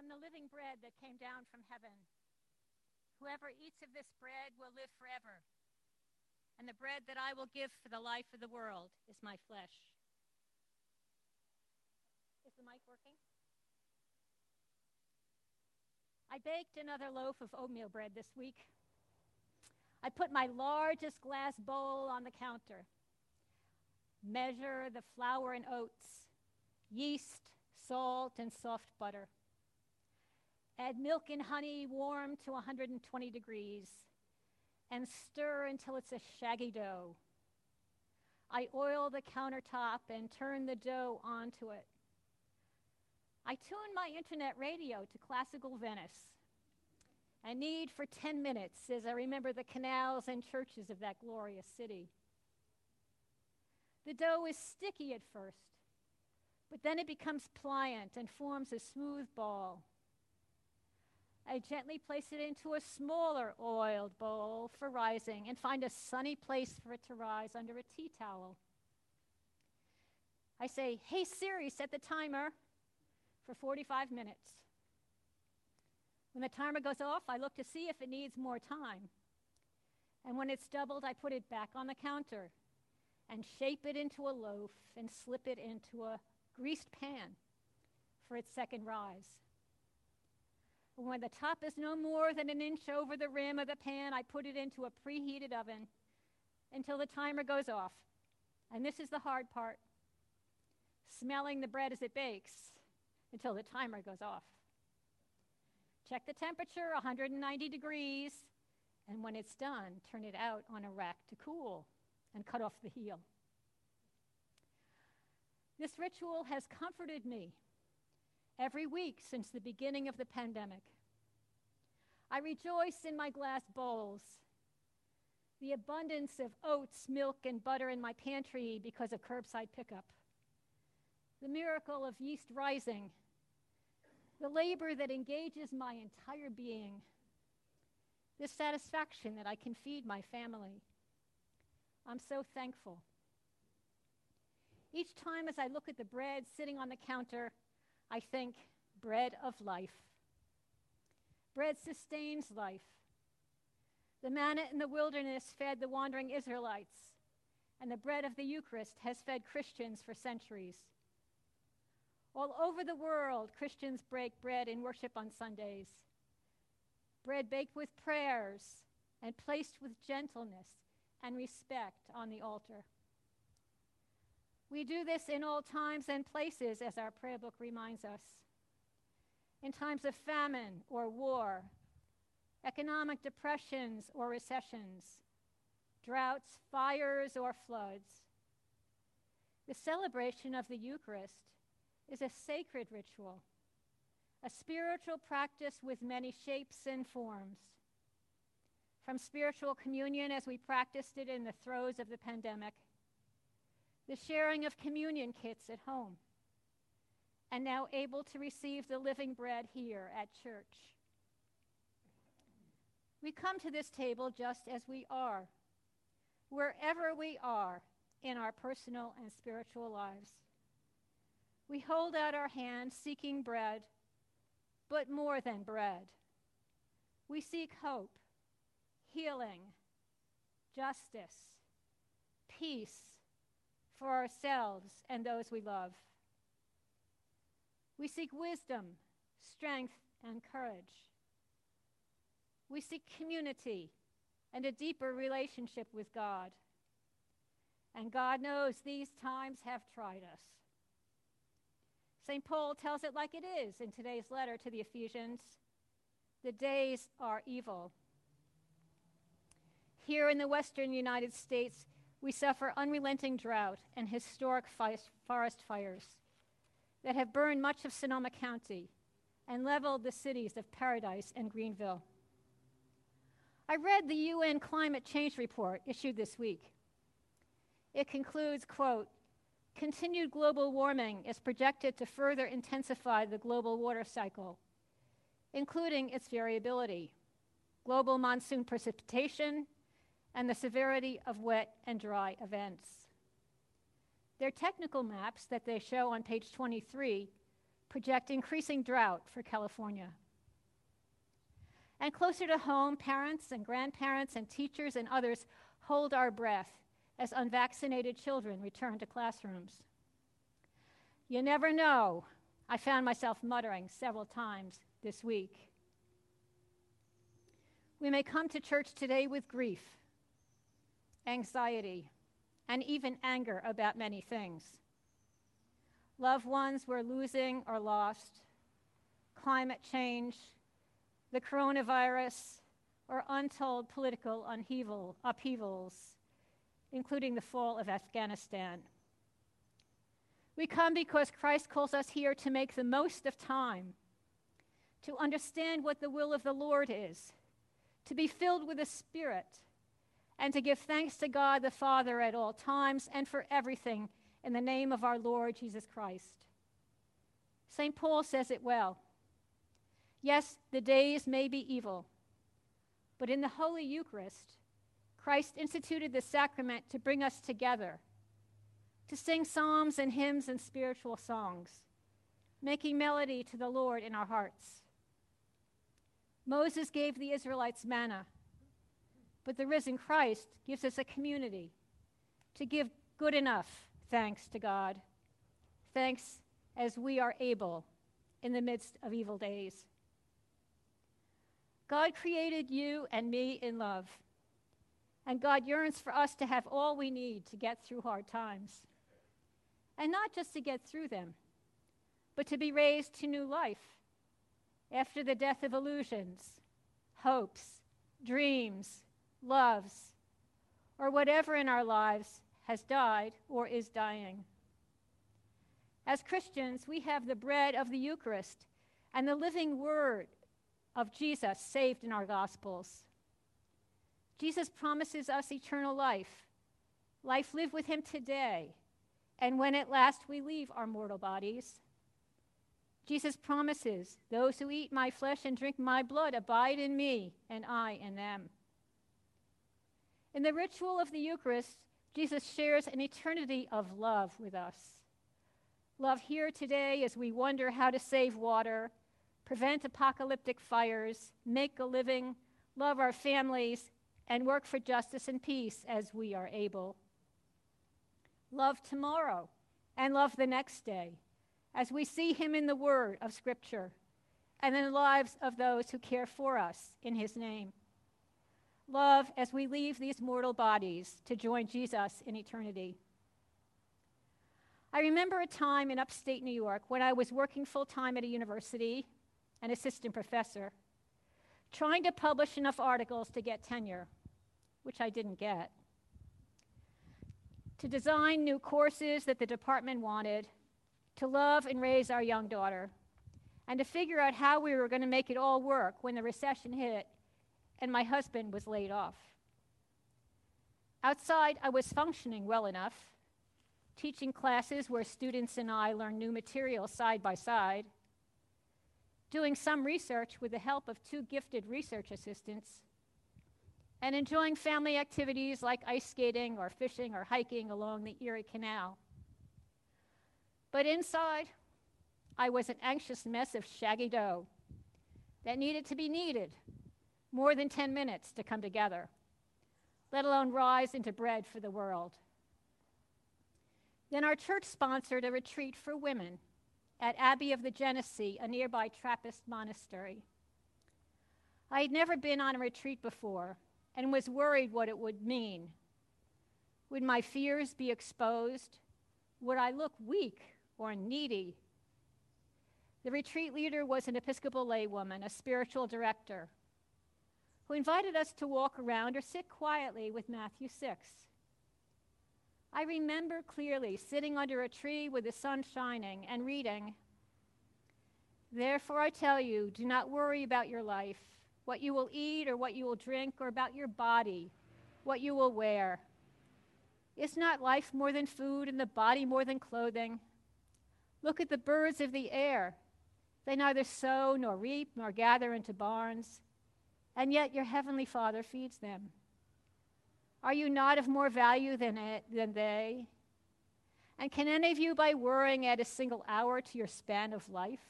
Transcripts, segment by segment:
am the living bread that came down from heaven. Whoever eats of this bread will live forever. And the bread that I will give for the life of the world is my flesh. Is the mic working? I baked another loaf of oatmeal bread this week. I put my largest glass bowl on the counter. Measure the flour and oats, yeast, salt, and soft butter. Add milk and honey warm to 120 degrees and stir until it's a shaggy dough. I oil the countertop and turn the dough onto it. I tune my internet radio to classical Venice. I knead for 10 minutes as I remember the canals and churches of that glorious city. The dough is sticky at first, but then it becomes pliant and forms a smooth ball. I gently place it into a smaller oiled bowl for rising and find a sunny place for it to rise under a tea towel. I say, Hey Siri, set the timer for 45 minutes. When the timer goes off, I look to see if it needs more time. And when it's doubled, I put it back on the counter and shape it into a loaf and slip it into a greased pan for its second rise. When the top is no more than an inch over the rim of the pan, I put it into a preheated oven until the timer goes off. And this is the hard part smelling the bread as it bakes until the timer goes off. Check the temperature, 190 degrees, and when it's done, turn it out on a rack to cool and cut off the heel. This ritual has comforted me every week since the beginning of the pandemic. I rejoice in my glass bowls, the abundance of oats, milk, and butter in my pantry because of curbside pickup, the miracle of yeast rising, the labor that engages my entire being, the satisfaction that I can feed my family. I'm so thankful. Each time as I look at the bread sitting on the counter, I think, bread of life. Bread sustains life. The manna in the wilderness fed the wandering Israelites, and the bread of the Eucharist has fed Christians for centuries. All over the world, Christians break bread in worship on Sundays. Bread baked with prayers and placed with gentleness and respect on the altar. We do this in all times and places, as our prayer book reminds us. In times of famine or war, economic depressions or recessions, droughts, fires, or floods. The celebration of the Eucharist is a sacred ritual, a spiritual practice with many shapes and forms. From spiritual communion as we practiced it in the throes of the pandemic the sharing of communion kits at home, and now able to receive the living bread here at church. We come to this table just as we are, wherever we are in our personal and spiritual lives. We hold out our hands seeking bread, but more than bread. We seek hope, healing, justice, peace, for ourselves and those we love. We seek wisdom, strength, and courage. We seek community and a deeper relationship with God. And God knows these times have tried us. St. Paul tells it like it is in today's letter to the Ephesians the days are evil. Here in the western United States, we suffer unrelenting drought and historic forest fires that have burned much of Sonoma County and leveled the cities of Paradise and Greenville. I read the UN climate change report issued this week. It concludes, quote, continued global warming is projected to further intensify the global water cycle, including its variability, global monsoon precipitation, and the severity of wet and dry events. Their technical maps that they show on page 23 project increasing drought for California. And closer to home, parents and grandparents and teachers and others hold our breath as unvaccinated children return to classrooms. You never know, I found myself muttering several times this week. We may come to church today with grief, anxiety, and even anger about many things. Loved ones we're losing or lost, climate change, the coronavirus, or untold political upheaval, upheavals, including the fall of Afghanistan. We come because Christ calls us here to make the most of time, to understand what the will of the Lord is, to be filled with the Spirit, and to give thanks to God the Father at all times and for everything in the name of our Lord Jesus Christ. St. Paul says it well. Yes, the days may be evil, but in the Holy Eucharist, Christ instituted the sacrament to bring us together, to sing psalms and hymns and spiritual songs, making melody to the Lord in our hearts. Moses gave the Israelites manna, but the risen Christ gives us a community to give good enough thanks to God, thanks as we are able in the midst of evil days. God created you and me in love. And God yearns for us to have all we need to get through hard times. And not just to get through them, but to be raised to new life after the death of illusions, hopes, dreams, loves, or whatever in our lives has died or is dying. As Christians, we have the bread of the Eucharist and the living word of Jesus saved in our Gospels. Jesus promises us eternal life, life lived with him today, and when at last we leave our mortal bodies. Jesus promises, Those who eat my flesh and drink my blood abide in me, and I in them. In the ritual of the Eucharist, Jesus shares an eternity of love with us. Love here today as we wonder how to save water, prevent apocalyptic fires, make a living, love our families, and work for justice and peace as we are able. Love tomorrow and love the next day as we see Him in the Word of Scripture and in the lives of those who care for us in His name. Love as we leave these mortal bodies to join Jesus in eternity. I remember a time in upstate New York when I was working full time at a university an assistant professor, trying to publish enough articles to get tenure, which I didn't get, to design new courses that the department wanted, to love and raise our young daughter, and to figure out how we were going to make it all work when the recession hit and my husband was laid off. Outside, I was functioning well enough, teaching classes where students and I learn new material side by side doing some research with the help of two gifted research assistants, and enjoying family activities like ice skating or fishing or hiking along the Erie Canal. But inside, I was an anxious mess of shaggy dough that needed to be kneaded more than 10 minutes to come together, let alone rise into bread for the world. Then our church sponsored a retreat for women at Abbey of the Genesee, a nearby Trappist monastery. I had never been on a retreat before and was worried what it would mean. Would my fears be exposed? Would I look weak or needy? The retreat leader was an Episcopal laywoman, a spiritual director, who invited us to walk around or sit quietly with Matthew 6. I remember clearly sitting under a tree with the sun shining and reading. Therefore, I tell you, do not worry about your life, what you will eat or what you will drink, or about your body, what you will wear. Is not life more than food and the body more than clothing? Look at the birds of the air. They neither sow nor reap nor gather into barns, and yet your heavenly Father feeds them. Are you not of more value than, it, than they? And can any of you, by worrying, add a single hour to your span of life?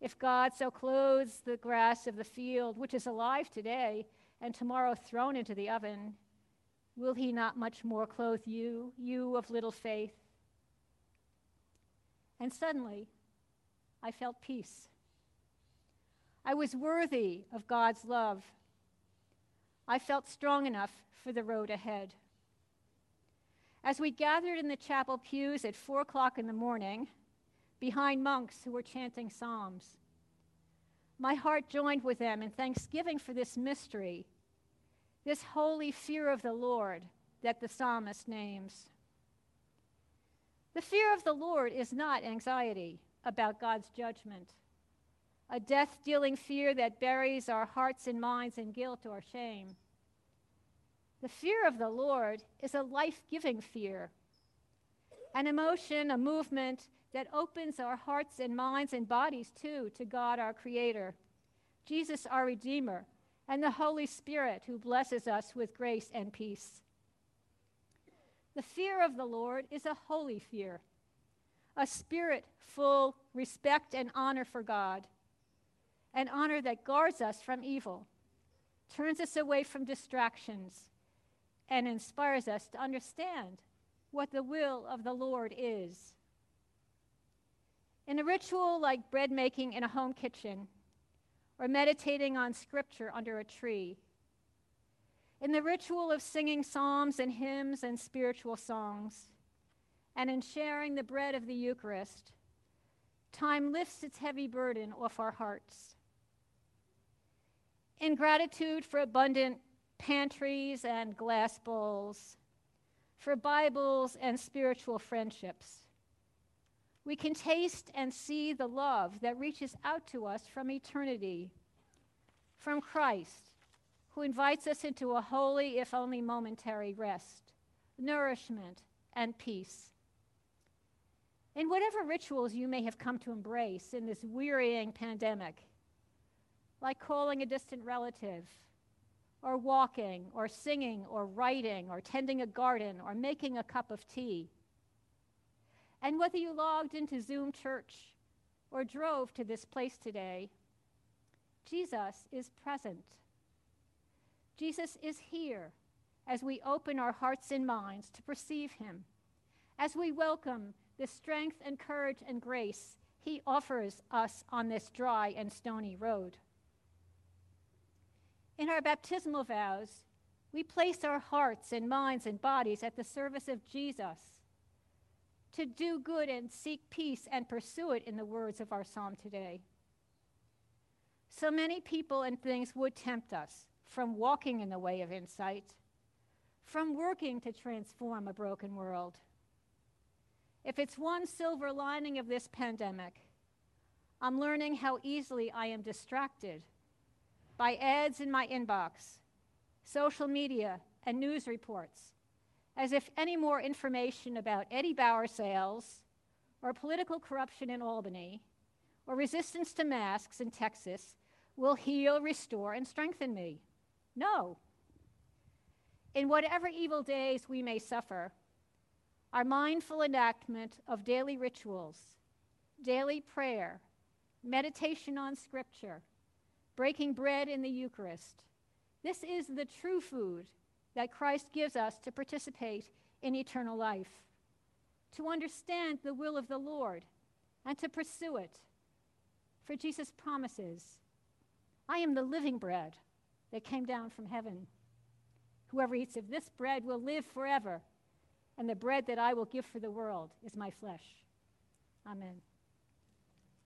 If God so clothes the grass of the field, which is alive today and tomorrow thrown into the oven, will he not much more clothe you, you of little faith? And suddenly, I felt peace. I was worthy of God's love. I felt strong enough for the road ahead. As we gathered in the chapel pews at four o'clock in the morning, behind monks who were chanting psalms, my heart joined with them in thanksgiving for this mystery, this holy fear of the Lord that the psalmist names. The fear of the Lord is not anxiety about God's judgment, a death dealing fear that buries our hearts and minds in guilt or shame. The fear of the Lord is a life giving fear, an emotion, a movement that opens our hearts and minds and bodies too to God our Creator, Jesus our Redeemer, and the Holy Spirit who blesses us with grace and peace. The fear of the Lord is a holy fear, a spirit full respect and honor for God, an honor that guards us from evil, turns us away from distractions, and inspires us to understand what the will of the Lord is. In a ritual like bread making in a home kitchen, or meditating on scripture under a tree, in the ritual of singing psalms and hymns and spiritual songs, and in sharing the bread of the Eucharist, time lifts its heavy burden off our hearts. In gratitude for abundant pantries and glass bowls, for Bibles and spiritual friendships, we can taste and see the love that reaches out to us from eternity, from Christ who invites us into a holy, if only momentary, rest, nourishment, and peace. In whatever rituals you may have come to embrace in this wearying pandemic, like calling a distant relative, or walking, or singing, or writing, or tending a garden, or making a cup of tea. And whether you logged into Zoom Church or drove to this place today, Jesus is present. Jesus is here as we open our hearts and minds to perceive him, as we welcome the strength and courage and grace he offers us on this dry and stony road. In our baptismal vows, we place our hearts and minds and bodies at the service of Jesus to do good and seek peace and pursue it in the words of our psalm today. So many people and things would tempt us from walking in the way of insight, from working to transform a broken world. If it's one silver lining of this pandemic, I'm learning how easily I am distracted by ads in my inbox, social media, and news reports, as if any more information about Eddie Bauer sales, or political corruption in Albany, or resistance to masks in Texas will heal, restore, and strengthen me. No. In whatever evil days we may suffer, our mindful enactment of daily rituals, daily prayer, meditation on Scripture, breaking bread in the Eucharist, this is the true food that Christ gives us to participate in eternal life, to understand the will of the Lord, and to pursue it. For Jesus promises, I am the living bread that came down from heaven. Whoever eats of this bread will live forever, and the bread that I will give for the world is my flesh. Amen.